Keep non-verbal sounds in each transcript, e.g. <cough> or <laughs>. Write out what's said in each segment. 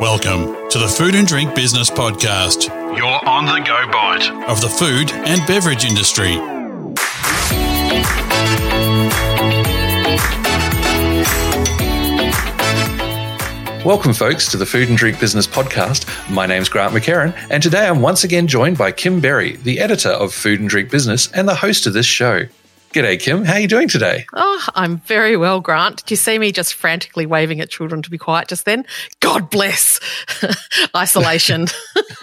Welcome to the Food and Drink Business Podcast, your on the go bite of the food and beverage industry. Welcome, folks, to the Food and Drink Business Podcast. My name's Grant McCarran, and today I'm once again joined by Kim Berry, the editor of Food and Drink Business and the host of this show. G'day, Kim. How are you doing today? Oh, I'm very well, Grant. Did you see me just frantically waving at children to be quiet just then? God bless <laughs> isolation. <laughs>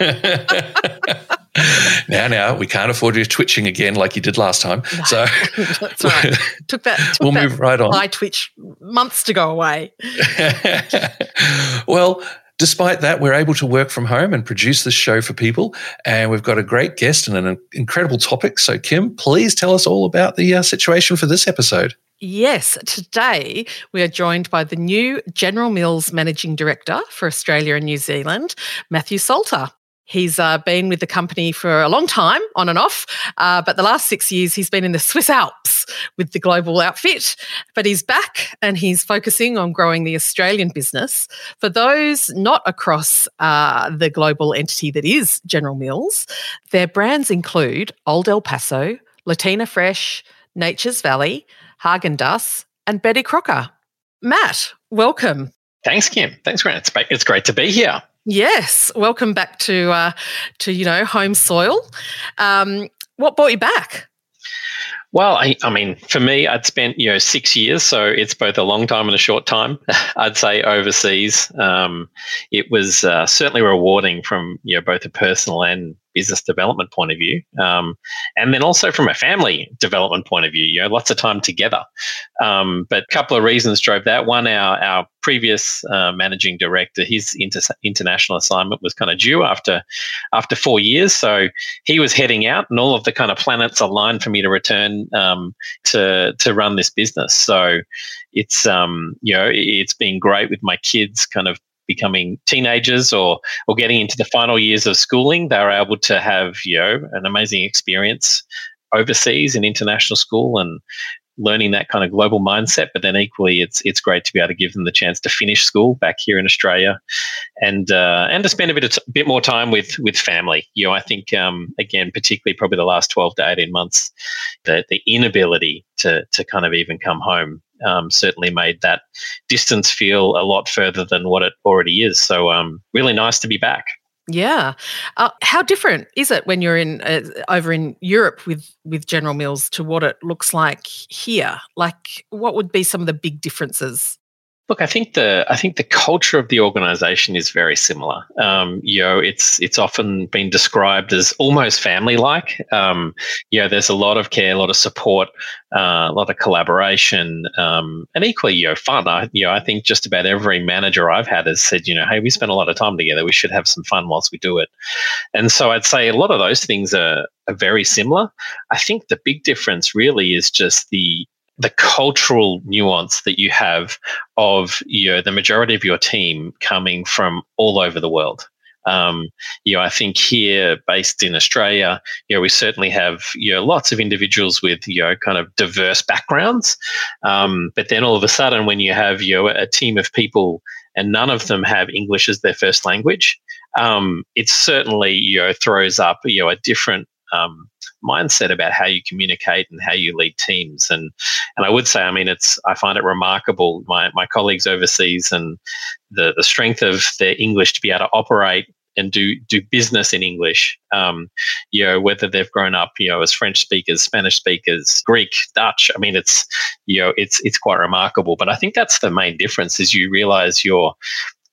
now, now, we can't afford you twitching again like you did last time. No, so <laughs> that's right. Took that. Took we'll that move right on. I twitch months to go away. well, Despite that, we're able to work from home and produce this show for people. And we've got a great guest and an incredible topic. So, Kim, please tell us all about the uh, situation for this episode. Yes, today we are joined by the new General Mills Managing Director for Australia and New Zealand, Matthew Salter. He's uh, been with the company for a long time, on and off, uh, but the last six years he's been in the Swiss Alps with the global outfit. But he's back and he's focusing on growing the Australian business. For those not across uh, the global entity that is General Mills, their brands include Old El Paso, Latina Fresh, Nature's Valley, Häagen-Dazs, and Betty Crocker. Matt, welcome. Thanks, Kim. Thanks, Grant. It's great to be here. Yes, welcome back to uh, to you know home soil. Um, what brought you back? Well, I, I, mean, for me, I'd spent you know six years, so it's both a long time and a short time. <laughs> I'd say overseas. Um, it was uh, certainly rewarding from you know both a personal and business development point of view, um, and then also from a family development point of view. You know, lots of time together. Um, but a couple of reasons drove that. One, our our previous uh, managing director, his inter- international assignment was kind of due after after four years, so he was heading out, and all of the kind of planets aligned for me to return um, to to run this business. So it's um, you know it's been great with my kids kind of becoming teenagers or or getting into the final years of schooling, they were able to have you know an amazing experience overseas in international school and learning that kind of global mindset. But then equally, it's it's great to be able to give them the chance to finish school back here in Australia, and uh, and to spend a bit of t- bit more time with with family. You know, I think um, again, particularly probably the last twelve to eighteen months, the the inability to to kind of even come home um, certainly made that distance feel a lot further than what it already is. So, um, really nice to be back. Yeah, uh, how different is it when you're in uh, over in Europe with with General Mills to what it looks like here? Like, what would be some of the big differences? Look, I think the I think the culture of the organisation is very similar. Um, you know, it's it's often been described as almost family-like. Um, you know, there's a lot of care, a lot of support, uh, a lot of collaboration, um, and equally, you know, fun. I, you know, I think just about every manager I've had has said, you know, hey, we spend a lot of time together. We should have some fun whilst we do it. And so I'd say a lot of those things are, are very similar. I think the big difference really is just the the cultural nuance that you have of you know, the majority of your team coming from all over the world. Um, you know, I think here, based in Australia, you know, we certainly have you know lots of individuals with you know kind of diverse backgrounds. Um, but then all of a sudden, when you have you know a team of people and none of them have English as their first language, um, it certainly you know throws up you know a different um, mindset about how you communicate and how you lead teams. And and I would say, I mean, it's I find it remarkable. My my colleagues overseas and the the strength of their English to be able to operate and do do business in English. Um, you know, whether they've grown up, you know, as French speakers, Spanish speakers, Greek, Dutch. I mean, it's you know, it's it's quite remarkable. But I think that's the main difference: is you realize your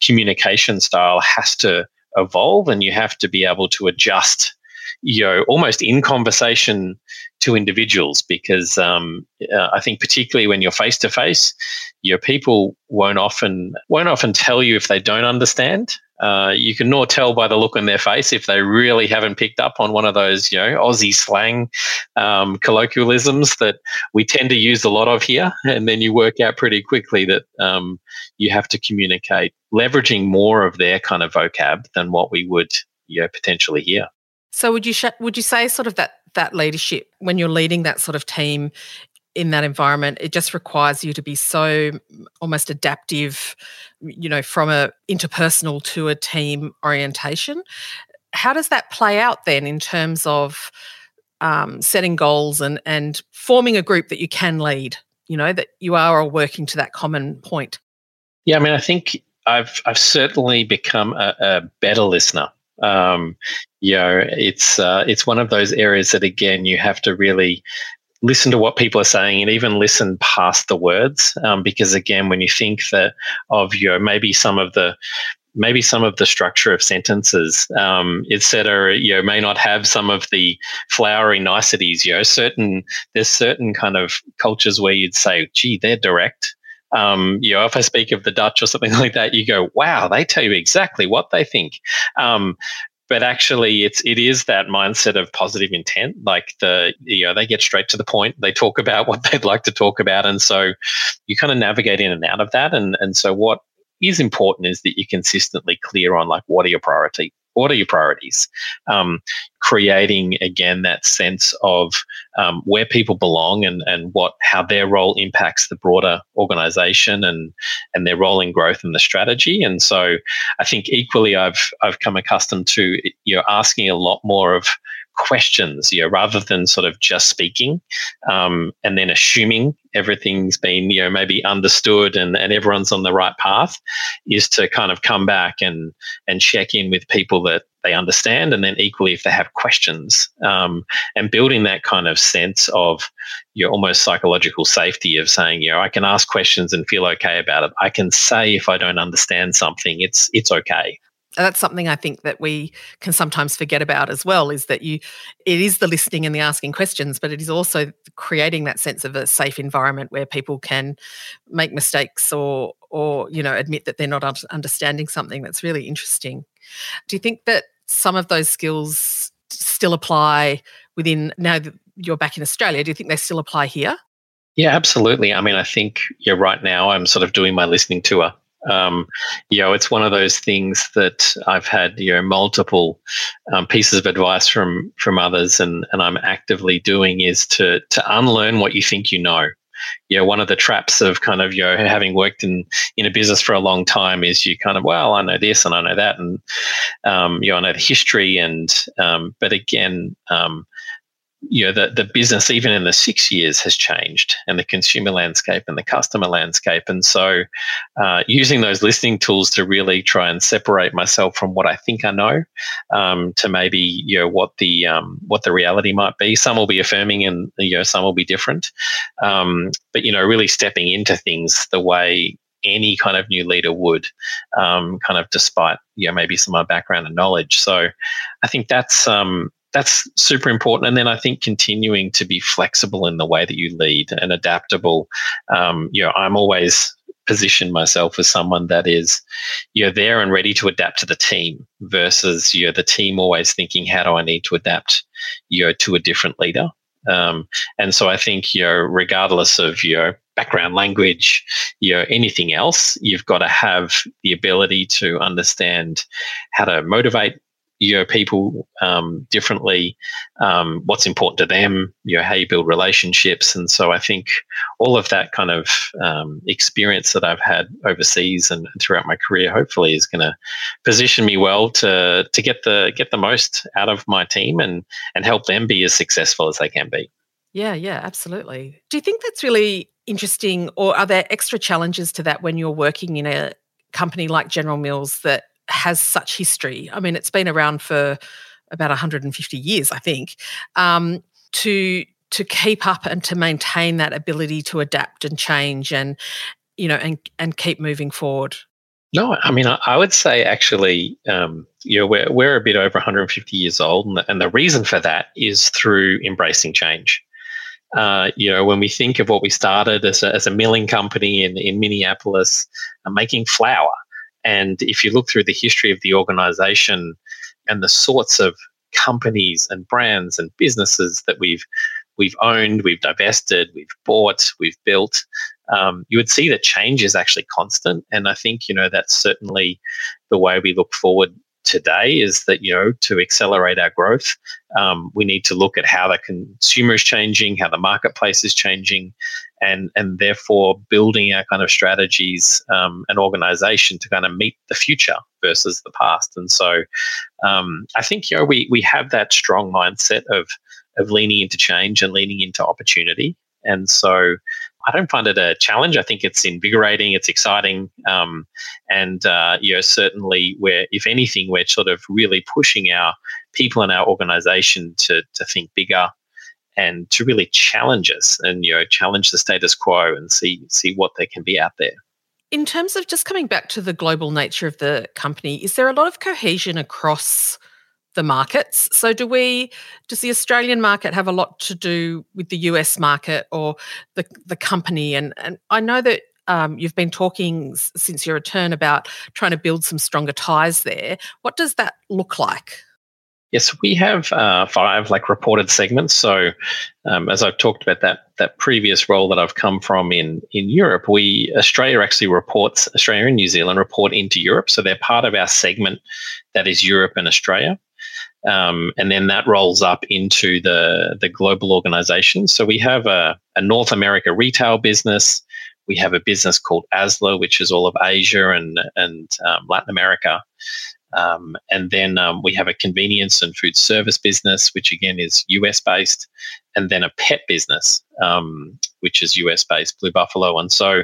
communication style has to evolve, and you have to be able to adjust you know, almost in conversation to individuals because um, uh, I think particularly when you're face to face, your people won't often won't often tell you if they don't understand. Uh, you can nor tell by the look on their face if they really haven't picked up on one of those, you know, Aussie slang um, colloquialisms that we tend to use a lot of here. And then you work out pretty quickly that um, you have to communicate leveraging more of their kind of vocab than what we would, you know, potentially hear. So would you sh- would you say sort of that that leadership when you're leading that sort of team in that environment it just requires you to be so almost adaptive you know from a interpersonal to a team orientation? How does that play out then in terms of um, setting goals and and forming a group that you can lead you know that you are all working to that common point? Yeah i mean i think i've i've certainly become a, a better listener um, you know it's uh, it's one of those areas that again you have to really listen to what people are saying and even listen past the words um, because again when you think that of your maybe some of the maybe some of the structure of sentences um, etc you know may not have some of the flowery niceties you know certain there's certain kind of cultures where you'd say gee they're direct um, you know, if I speak of the Dutch or something <laughs> like that, you go, wow, they tell you exactly what they think. Um, but actually it's it is that mindset of positive intent like the you know they get straight to the point they talk about <laughs> what they'd like to talk about and so you kind of navigate in and out of that and and so what is important is that you're consistently clear on like what are your priority what are your priorities? Um, creating again that sense of um, where people belong and, and what how their role impacts the broader organization and and their role in growth and the strategy. And so I think equally I've I've come accustomed to you know asking a lot more of questions, you know, rather than sort of just speaking um, and then assuming everything's been, you know, maybe understood and, and everyone's on the right path, is to kind of come back and and check in with people that they understand, and then equally if they have questions, um, and building that kind of sense of your almost psychological safety of saying, you know, I can ask questions and feel okay about it. I can say if I don't understand something, it's it's okay that's something I think that we can sometimes forget about as well is that you it is the listening and the asking questions but it is also creating that sense of a safe environment where people can make mistakes or or you know admit that they're not understanding something. That's really interesting. Do you think that some of those skills still apply within now that you're back in Australia do you think they still apply here? Yeah absolutely. I mean i think yeah right now i'm sort of doing my listening tour um, you know, it's one of those things that I've had you know multiple um, pieces of advice from from others, and and I'm actively doing is to to unlearn what you think you know. You know, one of the traps of kind of you know having worked in in a business for a long time is you kind of well I know this and I know that and um, you know I know the history and um, but again um, you know the, the business even in the six years has changed and the consumer landscape and the customer landscape. And so uh, using those listening tools to really try and separate myself from what i think i know um, to maybe you know what the um, what the reality might be. Some will be affirming and you know some will be different. Um, but you know really stepping into things the way any kind of new leader would, um, kind of despite you know maybe some of my background and knowledge. So I think that's um, that's super important. And then I think continuing to be flexible in the way that you lead and adaptable. Um, you know, I'm always position myself as someone that is you're there and ready to adapt to the team versus you know the team always thinking how do i need to adapt you know to a different leader um, and so i think you know regardless of your background language you know anything else you've got to have the ability to understand how to motivate you know people um, differently, um, what's important to them, you know how you build relationships, and so I think all of that kind of um, experience that I've had overseas and, and throughout my career, hopefully, is going to position me well to to get the get the most out of my team and and help them be as successful as they can be. Yeah, yeah, absolutely. Do you think that's really interesting, or are there extra challenges to that when you're working in a company like General Mills that has such history. I mean, it's been around for about 150 years, I think. Um, to to keep up and to maintain that ability to adapt and change and you know and and keep moving forward. No, I mean, I, would say actually, um, you know, we're, we're a bit over 150 years old, and the, and the reason for that is through embracing change. Uh, you know, when we think of what we started as a, as a milling company in, in Minneapolis, uh, making flour, and if you look through the history of the organization and the sorts of companies and brands and businesses that we've we've owned, we've divested, we've bought, we've built, um, you would see that change is actually constant. And I think you know that's certainly the way we look forward today is that you know to accelerate our growth, um, we need to look at how the consumer is changing, how the marketplace is changing, and and therefore building our kind of strategies um, and organization to kind of meet the future versus the past. And so, um, I think you know we we have that strong mindset of of leaning into change and leaning into opportunity. And so, I don't find it a challenge. I think it's invigorating, it's exciting, um, and uh, you know certainly where if anything we're sort of really pushing our people in our organisation to to think bigger and to really challenge us and you know challenge the status quo and see see what there can be out there. In terms of just coming back to the global nature of the company, is there a lot of cohesion across? The markets. So do we does the Australian market have a lot to do with the US market or the the company and and I know that um, you've been talking since your return about trying to build some stronger ties there. What does that look like? Yes, we have uh, five like reported segments. So, um, as I've talked about that that previous role that I've come from in in Europe, we Australia actually reports Australia and New Zealand report into Europe, so they're part of our segment that is Europe and Australia. Um, and then that rolls up into the the global organization. So we have a, a North America retail business. We have a business called ASLA, which is all of Asia and and um, Latin America. Um, and then um, we have a convenience and food service business, which again is US based, and then a pet business, um, which is US based, Blue Buffalo. And so,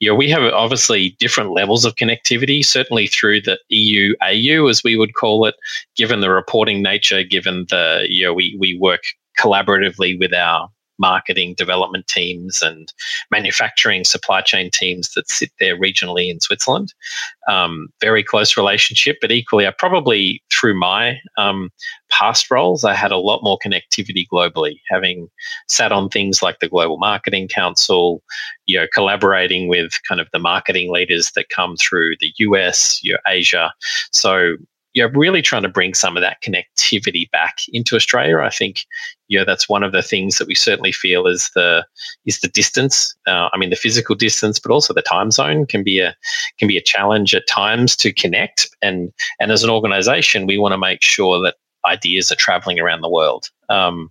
you know, we have obviously different levels of connectivity, certainly through the EU AU, as we would call it, given the reporting nature, given the, you know, we, we work collaboratively with our marketing development teams and manufacturing supply chain teams that sit there regionally in Switzerland. Um, very close relationship, but equally, I probably through my um, past roles, I had a lot more connectivity globally, having sat on things like the Global Marketing Council, you know, collaborating with kind of the marketing leaders that come through the US, you know, Asia. So you're really trying to bring some of that connectivity back into Australia. I think, you know, that's one of the things that we certainly feel is the is the distance. Uh, I mean, the physical distance, but also the time zone can be a can be a challenge at times to connect. And and as an organisation, we want to make sure that ideas are traveling around the world, um,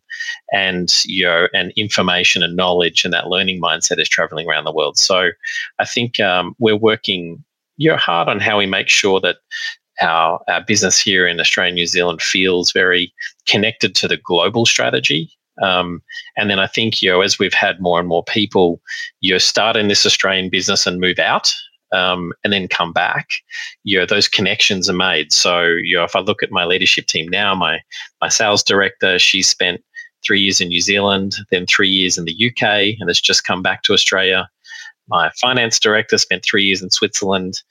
and you know, and information and knowledge and that learning mindset is traveling around the world. So, I think um, we're working you know, hard on how we make sure that our, our business here in Australia and New Zealand feels very connected to the global strategy. Um, and then I think, you know, as we've had more and more people, you start in this Australian business and move out um, and then come back, you know, those connections are made. So, you know, if I look at my leadership team now, my, my sales director, she spent three years in New Zealand, then three years in the UK, and has just come back to Australia. My finance director spent three years in Switzerland,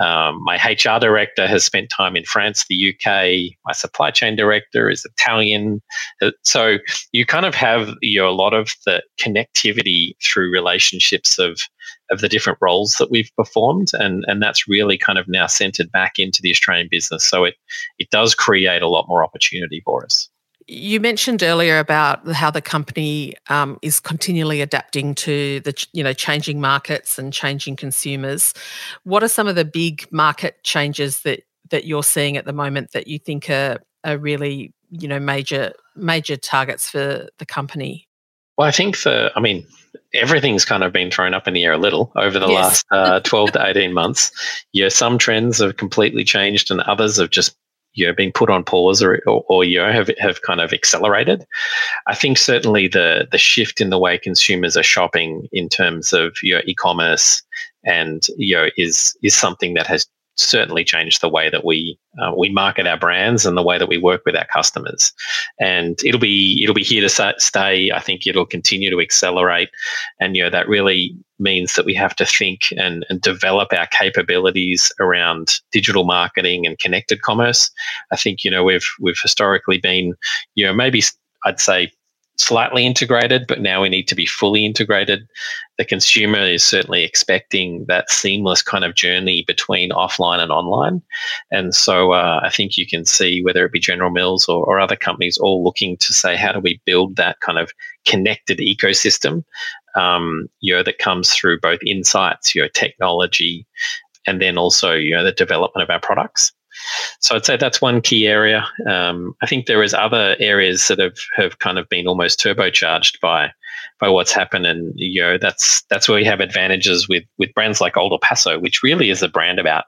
um, my HR director has spent time in France, the UK. My supply chain director is Italian. Uh, so you kind of have you know, a lot of the connectivity through relationships of of the different roles that we've performed, and and that's really kind of now centered back into the Australian business. So it it does create a lot more opportunity for us. You mentioned earlier about how the company um, is continually adapting to the you know changing markets and changing consumers. What are some of the big market changes that that you're seeing at the moment that you think are, are really you know major major targets for the company? Well, I think the I mean everything's kind of been thrown up in the air a little over the yes. last uh, 12 to 18 months. Yeah, some trends have completely changed and others have just you know been put on pause or, or, or, you know have, have kind of accelerated. I think certainly the the shift in the way consumers are shopping in terms of your know, e-commerce and you know is is something that has certainly changed the way that we uh, we market our brands and the way that we work with our customers. And it'll be it'll be here to stay. I think it'll continue to accelerate, and you know that really means that we have to think and, and develop our capabilities around digital marketing and connected commerce. I think you know we've we've historically been you know maybe I'd say slightly integrated, but now we need to be fully integrated. The consumer is certainly expecting that seamless kind of journey between offline and online. And so uh, I think you can see whether it be General Mills or, or other companies all looking to say, how do we build that kind of connected ecosystem, um, you know, that comes through both insights, your know, technology, and then also, you know, the development of our products. So I'd say that's one key area. Um, I think there is other areas that have, have kind of been almost turbocharged by by what's happened, and you know that's that's where we have advantages with with brands like Old El Paso, which really is a brand about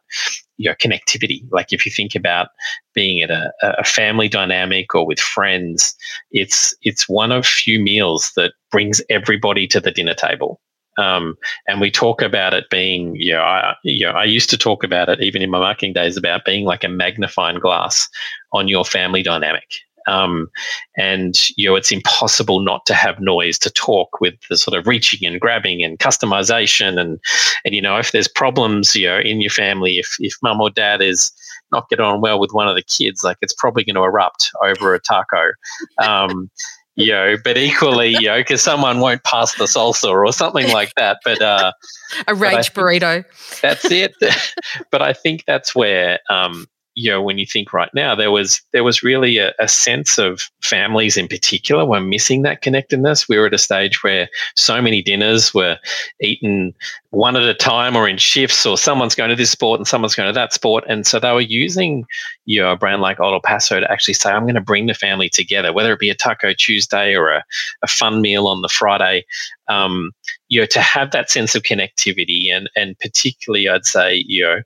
you know connectivity. Like if you think about being at a, a family dynamic or with friends, it's it's one of few meals that brings everybody to the dinner table. Um, and we talk about it being, you know, I, you know, I used to talk about it even in my marketing days about being like a magnifying glass on your family dynamic. Um, and you know it's impossible not to have noise to talk with the sort of reaching and grabbing and customization and and you know if there's problems you know in your family if if mum or dad is not getting on well with one of the kids like it's probably going to erupt over a taco um, you know, but equally, you know, because someone won't pass the salsa or something like that. But uh, a rage burrito. That's it. <laughs> but I think that's where um, you know when you think right now there was there was really a, a, sense of families in particular were missing that connectedness. We were at a stage where so many dinners were eaten one at a time or in shifts or someone's going to this sport and someone's going to that sport. And so they were using you know a brand like Old El Paso to actually say I'm going to bring the family together whether it be a taco Tuesday or a, a fun meal on the Friday. Um, you know to have that sense of connectivity and and particularly I'd say you know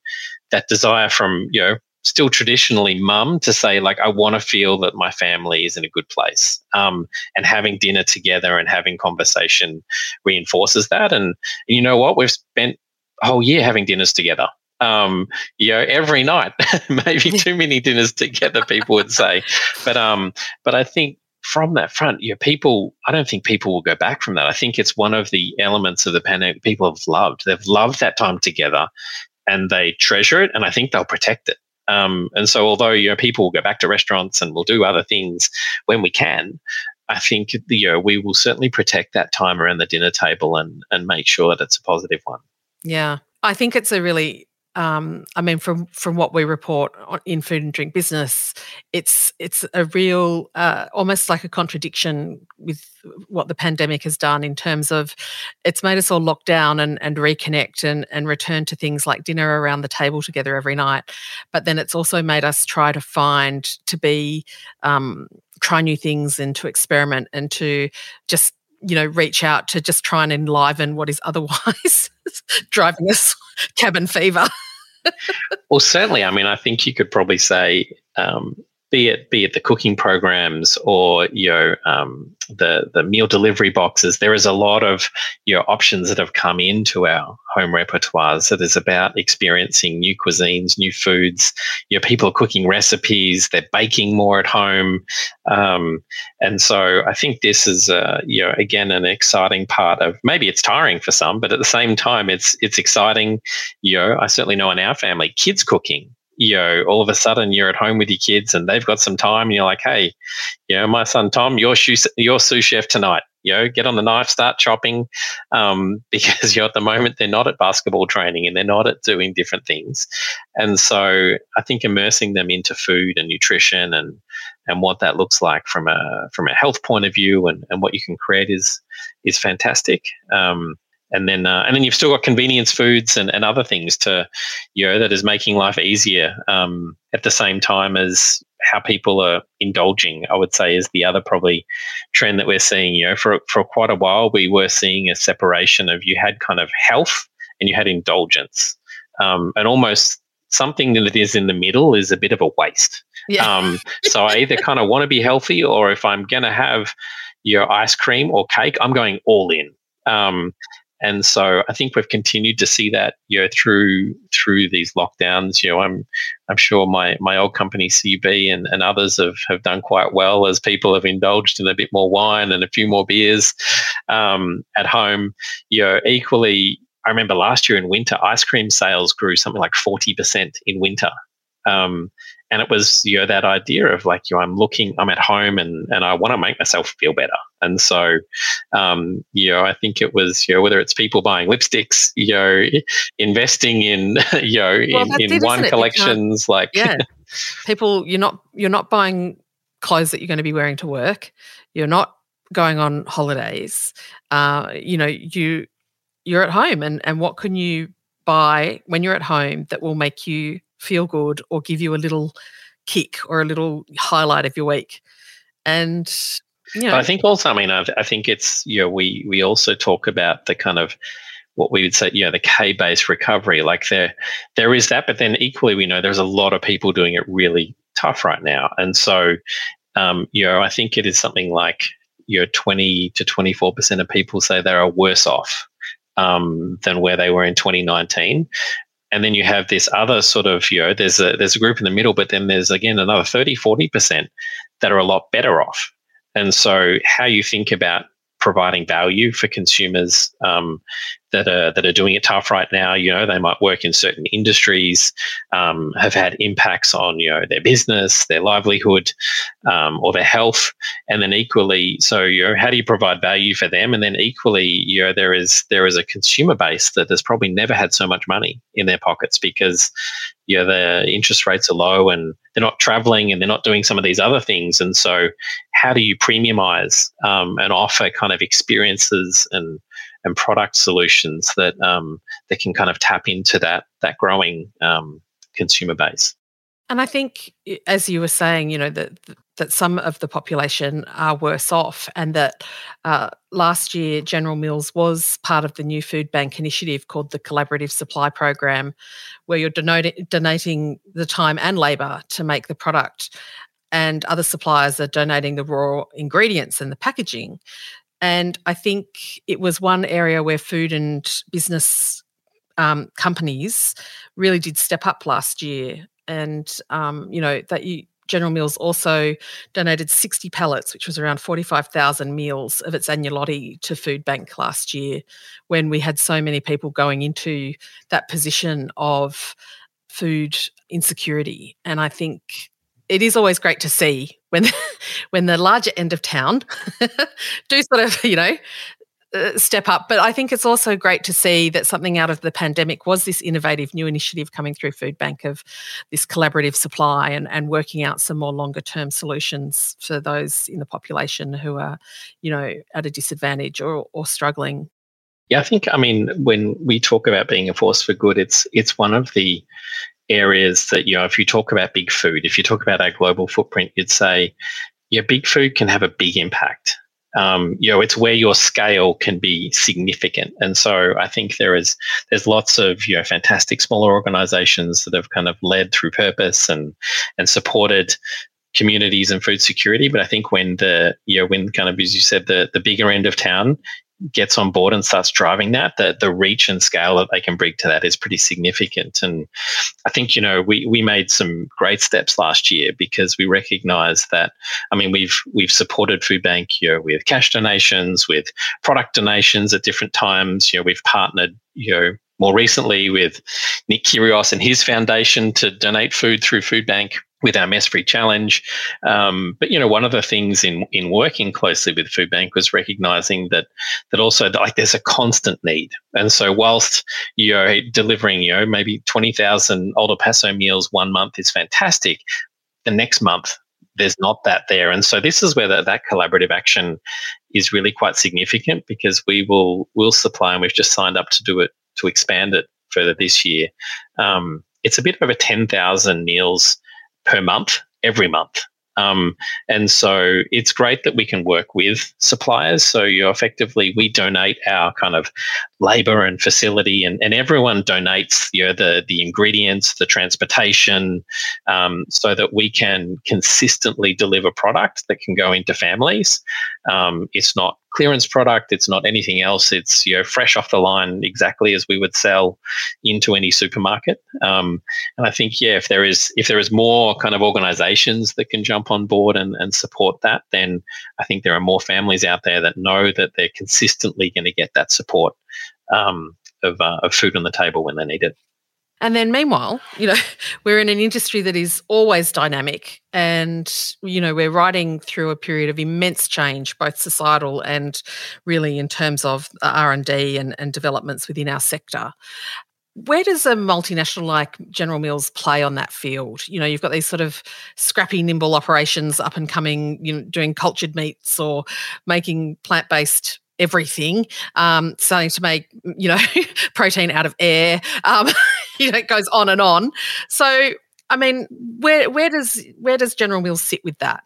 that desire from you know still traditionally mum to say like i want to feel that my family is in a good place um, and having dinner together and having conversation reinforces that and, and you know what we've spent a whole year having dinners together um, you know, every night, <laughs> maybe too many dinners together, people would say. But um, but I think from that front, you know, people, I don't think people will go back from that. I think it's one of the elements of the pandemic people have loved. They've loved that time together and they treasure it and I think they'll protect it. Um, and so, although you know people will go back to restaurants and we'll do other things when we can, I think you know we will certainly protect that time around the dinner table and and make sure that it's a positive one. Yeah, I think it's a really um, I mean, from from what we report in food and drink business, it's it's a real uh, almost like a contradiction with what the pandemic has done in terms of it's made us all lock down and, and reconnect and, and return to things like dinner around the table together every night. But then it's also made us try to find to be um, try new things and to experiment and to just you know reach out to just try and enliven what is otherwise <laughs> driving us cabin fever well certainly i mean i think you could probably say um, be it be it the cooking programs or you know um, the the meal delivery boxes. There is a lot of you know options that have come into our home repertoires that is about experiencing new cuisines, new foods. You know, people are cooking recipes, they're baking more at home, um, and so I think this is uh, you know again an exciting part of maybe it's tiring for some, but at the same time it's it's exciting. You know, I certainly know in our family, kids cooking you know, all of a sudden you're at home with your kids and they've got some time and you're like, hey, you know, my son Tom, you're, sous, you're sous chef tonight. You know, get on the knife, start chopping, um, <laughs> because you know, at the moment they're not at basketball training and they're not at doing different things. And so I think immersing them into food and nutrition and and what that looks like from a from a health point of view and, and what you can create is is fantastic. Um, and then uh, and then you've still got convenience foods and, and other things to you know that is making life easier um, at the same time as how people are indulging i would say is the other probably trend that we're seeing you know. For for quite a while we were seeing a separation of you had kind of health and you had indulgence. Um, and almost something that is in the middle is a bit of a waste. Yeah. um, so i either kind of want to be healthy or if i'm going to have your ice cream or cake i'm going all in. Um, and so I think we've continued to see that, you know, through through these lockdowns. You know, I'm I'm sure my my old company CB and, and others have, have done quite well as people have indulged in a bit more wine and a few more beers um, at home. You know, equally, I remember last year in winter, ice cream sales grew something like forty percent in winter. Um, and it was you know that idea of like you know, I'm looking I'm at home and and I want to make myself feel better. And so um, you know I think it was you know whether it's people buying lipsticks you know investing in <laughs> you know well, in, in wine collections like yeah. <laughs> People you're not you're not buying clothes that you're going to be wearing to work. You're not going on holidays. Uh, you know you you're at home and and what can you buy when you're at home that will make you feel good or give you a little kick or a little highlight of your week. And you know, I think also, I mean, I, I think it's you know we we also talk about the kind of what we would say, you know, the K-shaped recovery. Like there, there is that, but then equally, we know there's a lot of people doing it really tough right now, and so, um, you know, I think it is something like you know, 20 to 24 percent of people say they are worse off um, than where they were in 2019. And then you have this other sort of, you know, there's a there's a group in the middle, but then there's again another 30, 40 percent that are a lot better off. And so, how you think about providing value for consumers um, that are that are doing it tough right now. You know, they might work in certain industries, um, have had impacts on you know their business, their livelihood, um, or their health, and then equally, so you know, how do you provide value for them? And then equally, you know, there is there is a consumer base that has probably never had so much money in their pockets because you know the interest rates are low and they're not traveling and they're not doing some of these other things. And so, how do you premiumize um, and offer kind of experiences and and product solutions that um, that can kind of tap into that that growing um, consumer base. And I think, as you were saying, you know that that some of the population are worse off, and that uh, last year General Mills was part of the new food bank initiative called the Collaborative Supply Program, where you're donating, donating the time and labour to make the product, and other suppliers are donating the raw ingredients and the packaging. And I think it was one area where food and business um, companies really did step up last year. And, um, you know, that you, General Mills also donated 60 pallets, which was around 45,000 meals of its agnolotti to Food Bank last year when we had so many people going into that position of food insecurity. And I think it is always great to see when <laughs> when the larger end of town <laughs> do sort of you know uh, step up but i think it's also great to see that something out of the pandemic was this innovative new initiative coming through food bank of this collaborative supply and, and working out some more longer term solutions for those in the population who are you know at a disadvantage or, or struggling yeah i think i mean when we talk about being a force for good it's it's one of the areas that, you know, if you talk about big food, if you talk about our global footprint, you'd say, yeah, big food can have a big impact. Um, you know, it's where your scale can be significant. And so I think there is there's lots of you know fantastic smaller organizations that have kind of led through purpose and and supported communities and food security. But I think when the you know when kind of as you said the the bigger end of town gets on board and starts driving that, the, the reach and scale that they can bring to that is pretty significant. And I think, you know, we, we made some great steps last year because we recognize that, I mean, we've, we've supported Food Bank, you know, with cash donations, with product donations at different times. You know, we've partnered, you know, more recently with Nick Kyrgios and his foundation to donate food through Food Bank with our mess free challenge. Um, but you know, one of the things in in working closely with Food Bank was recognizing that that also like there's a constant need. And so whilst you're delivering, you know, maybe twenty thousand Old El Paso meals one month is fantastic, the next month there's not that there. And so this is where the, that collaborative action is really quite significant because we will will supply and we've just signed up to do it to expand it further this year. Um, it's a bit over 10,000 meals per month, every month. Um, and so it's great that we can work with suppliers. So you know, effectively we donate our kind of labor and facility, and, and everyone donates you know the the ingredients, the transportation, um, so that we can consistently deliver product that can go into families. Um, it's not clearance product. It's not anything else. It's you know fresh off the line, exactly as we would sell into any supermarket. Um, and I think yeah, if there is if there is more kind of organisations that can jump on board and, and support that, then I think there are more families out there that know that they're consistently going to get that support um, of, uh, of food on the table when they need it. And then meanwhile, you know, <laughs> we're in an industry that is always dynamic and, you know, we're riding through a period of immense change, both societal and really in terms of R&D and, and developments within our sector. Where does a multinational like General Mills play on that field? You know, you've got these sort of scrappy, nimble operations up and coming, you know, doing cultured meats or making plant-based everything, um, starting to make you know <laughs> protein out of air, um, <laughs> you know, it goes on and on. So, I mean, where where does where does General Mills sit with that?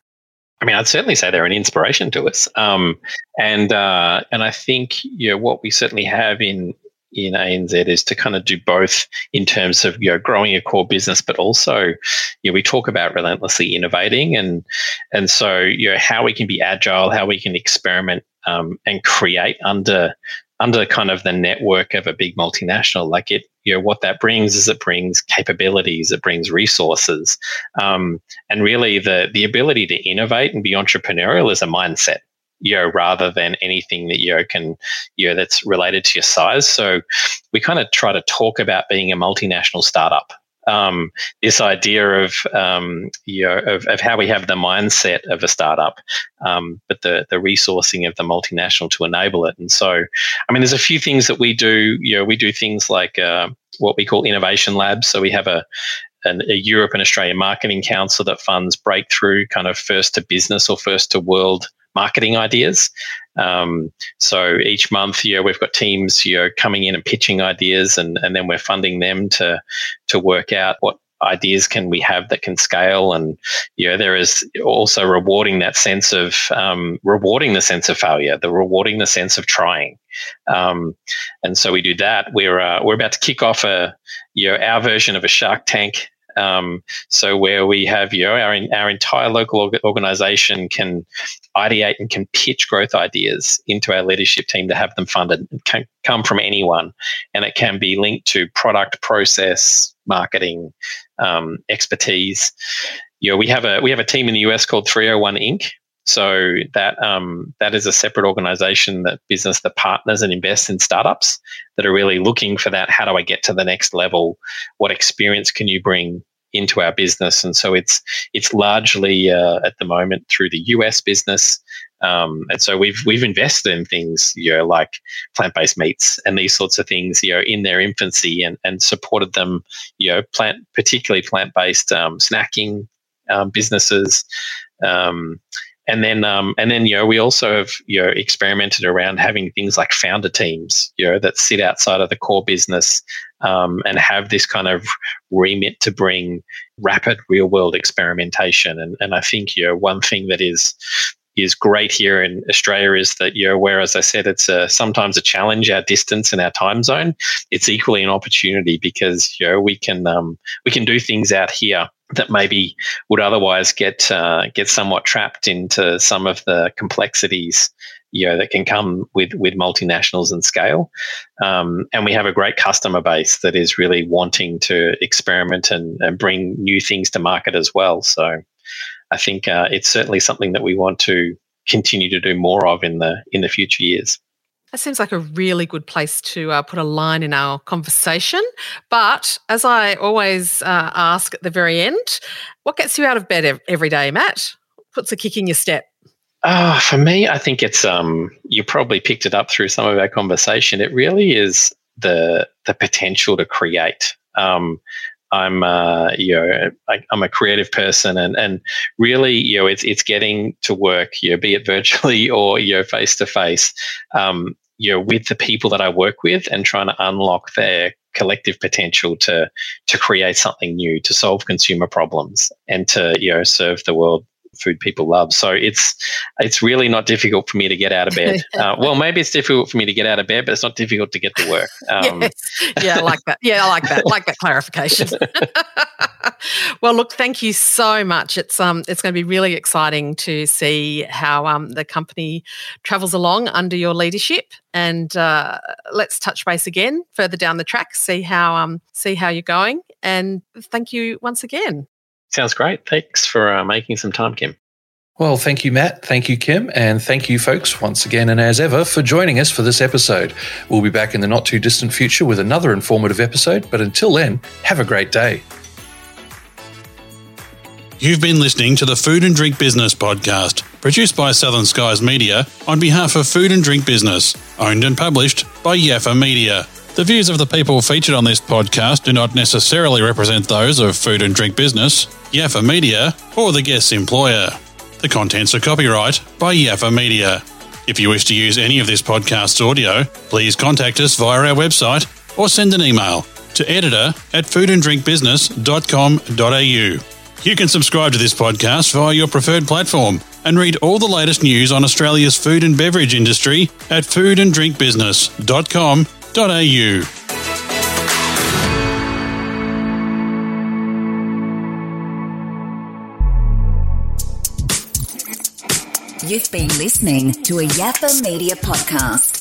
I mean, I'd certainly say they're an inspiration to us, um, and uh, and I think you know what we certainly have in in ANZ is to kind of do both in terms of you know growing a core business, but also you know we talk about relentlessly innovating and and so you know how we can be agile, how we can experiment um, and create under under kind of the network of a big multinational. Like it, you know, what that brings is it brings capabilities, it brings resources, um, and really the the ability to innovate and be entrepreneurial is a mindset you know, rather than anything that you know, can, you know, that's related to your size. So we kind of try to talk about being a multinational startup. Um, this idea of um, you know of, of, how we have the mindset of a startup, um, but the the resourcing of the multinational to enable it. And so, I mean, there's a few things that we do. You know, we do things like uh, what we call innovation labs. So we have a an, a Europe and Australia Marketing Council that funds breakthrough kind of first to business or first to world marketing ideas. Um, so each month, you know, we've got teams, you know, coming in and pitching ideas, and and then we're funding them to to work out what ideas can we have that can scale. And you know there is also rewarding that sense of um, rewarding the sense of failure the rewarding the sense of trying. Um, and so we do that. We're uh, we're about to kick off a you know our version of a shark tank um, so where we have you know our our entire local organization can ideate and can pitch growth ideas into our leadership team to have them funded. It can come from anyone, and it can be linked to product, process, marketing, um, expertise. You know, we have a we have a team in the US called 301 Inc. So that um, that is a separate organization that business that partners and invests in startups that are really looking for that. How do I get to the next level? What experience can you bring into our business? And so it's it's largely uh, at the moment through the US business. Um, and so we've we've invested in things, you know, like plant-based meats and these sorts of things, you know, in their infancy, and, and supported them, you know, plant particularly plant-based um, snacking um, businesses, um, and then um, and then you know we also have you know experimented around having things like founder teams you know that sit outside of the core business um, and have this kind of remit to bring rapid real world experimentation. And and I think you know one thing that is is great here in Australia is that you know where as I said it's a, sometimes a challenge our distance and our time zone. It's equally an opportunity because you know we can um, we can do things out here that maybe would otherwise get uh, get somewhat trapped into some of the complexities you know that can come with with multinationals and scale. Um, and we have a great customer base that is really wanting to experiment and, and bring new things to market as well. So I think uh, it's certainly something that we want to continue to do more of in the in the future years. That seems like a really good place to uh, put a line in our conversation. But as I always uh, ask at the very end, what gets you out of bed every day, Matt? Puts a kick in your step? Oh, for me, I think it's um. You probably picked it up through some of our conversation. It really is the the potential to create. Um, I'm uh, you know I, am a creative person and and really you know it's it's getting to work you know be it virtually <laughs> or you know face to face you know with the people that I work with and trying to unlock their collective potential to to create something new to solve consumer problems and to you know serve the world food people love. So it's it's really not difficult for me to get out of bed. <laughs> Uh, well, maybe it's difficult for me to get out of bed, but it's not difficult to get to work. <laughs> Um, yes. Yeah, I like that. Yeah, I like that. I like that clarification. <laughs> well, look, thank you so much. It's um it's going to be really exciting to see how um the company travels along under your leadership, and uh, let's touch base again further down the track, see how um see how you're going, and thank you once again. Sounds great. Thanks for uh, making some time, Kim. Well, thank you, Matt. Thank you, Kim. And thank you, folks, once again and as ever, for joining us for this episode. We'll be back in the not too distant future with another informative episode. But until then, have a great day. You've been listening to the Food and Drink Business Podcast, produced by Southern Skies Media on behalf of Food and Drink Business, owned and published by Yaffa Media. The views of the people featured on this podcast do not necessarily represent those of Food and Drink Business, Yaffa Media, or the guest's employer. The contents are copyright by Yaffa Media. If you wish to use any of this podcast's audio, please contact us via our website or send an email to editor at foodanddrinkbusiness.com.au. You can subscribe to this podcast via your preferred platform and read all the latest news on Australia's food and beverage industry at foodanddrinkbusiness.com.au. You've been listening to a Yaffa Media podcast.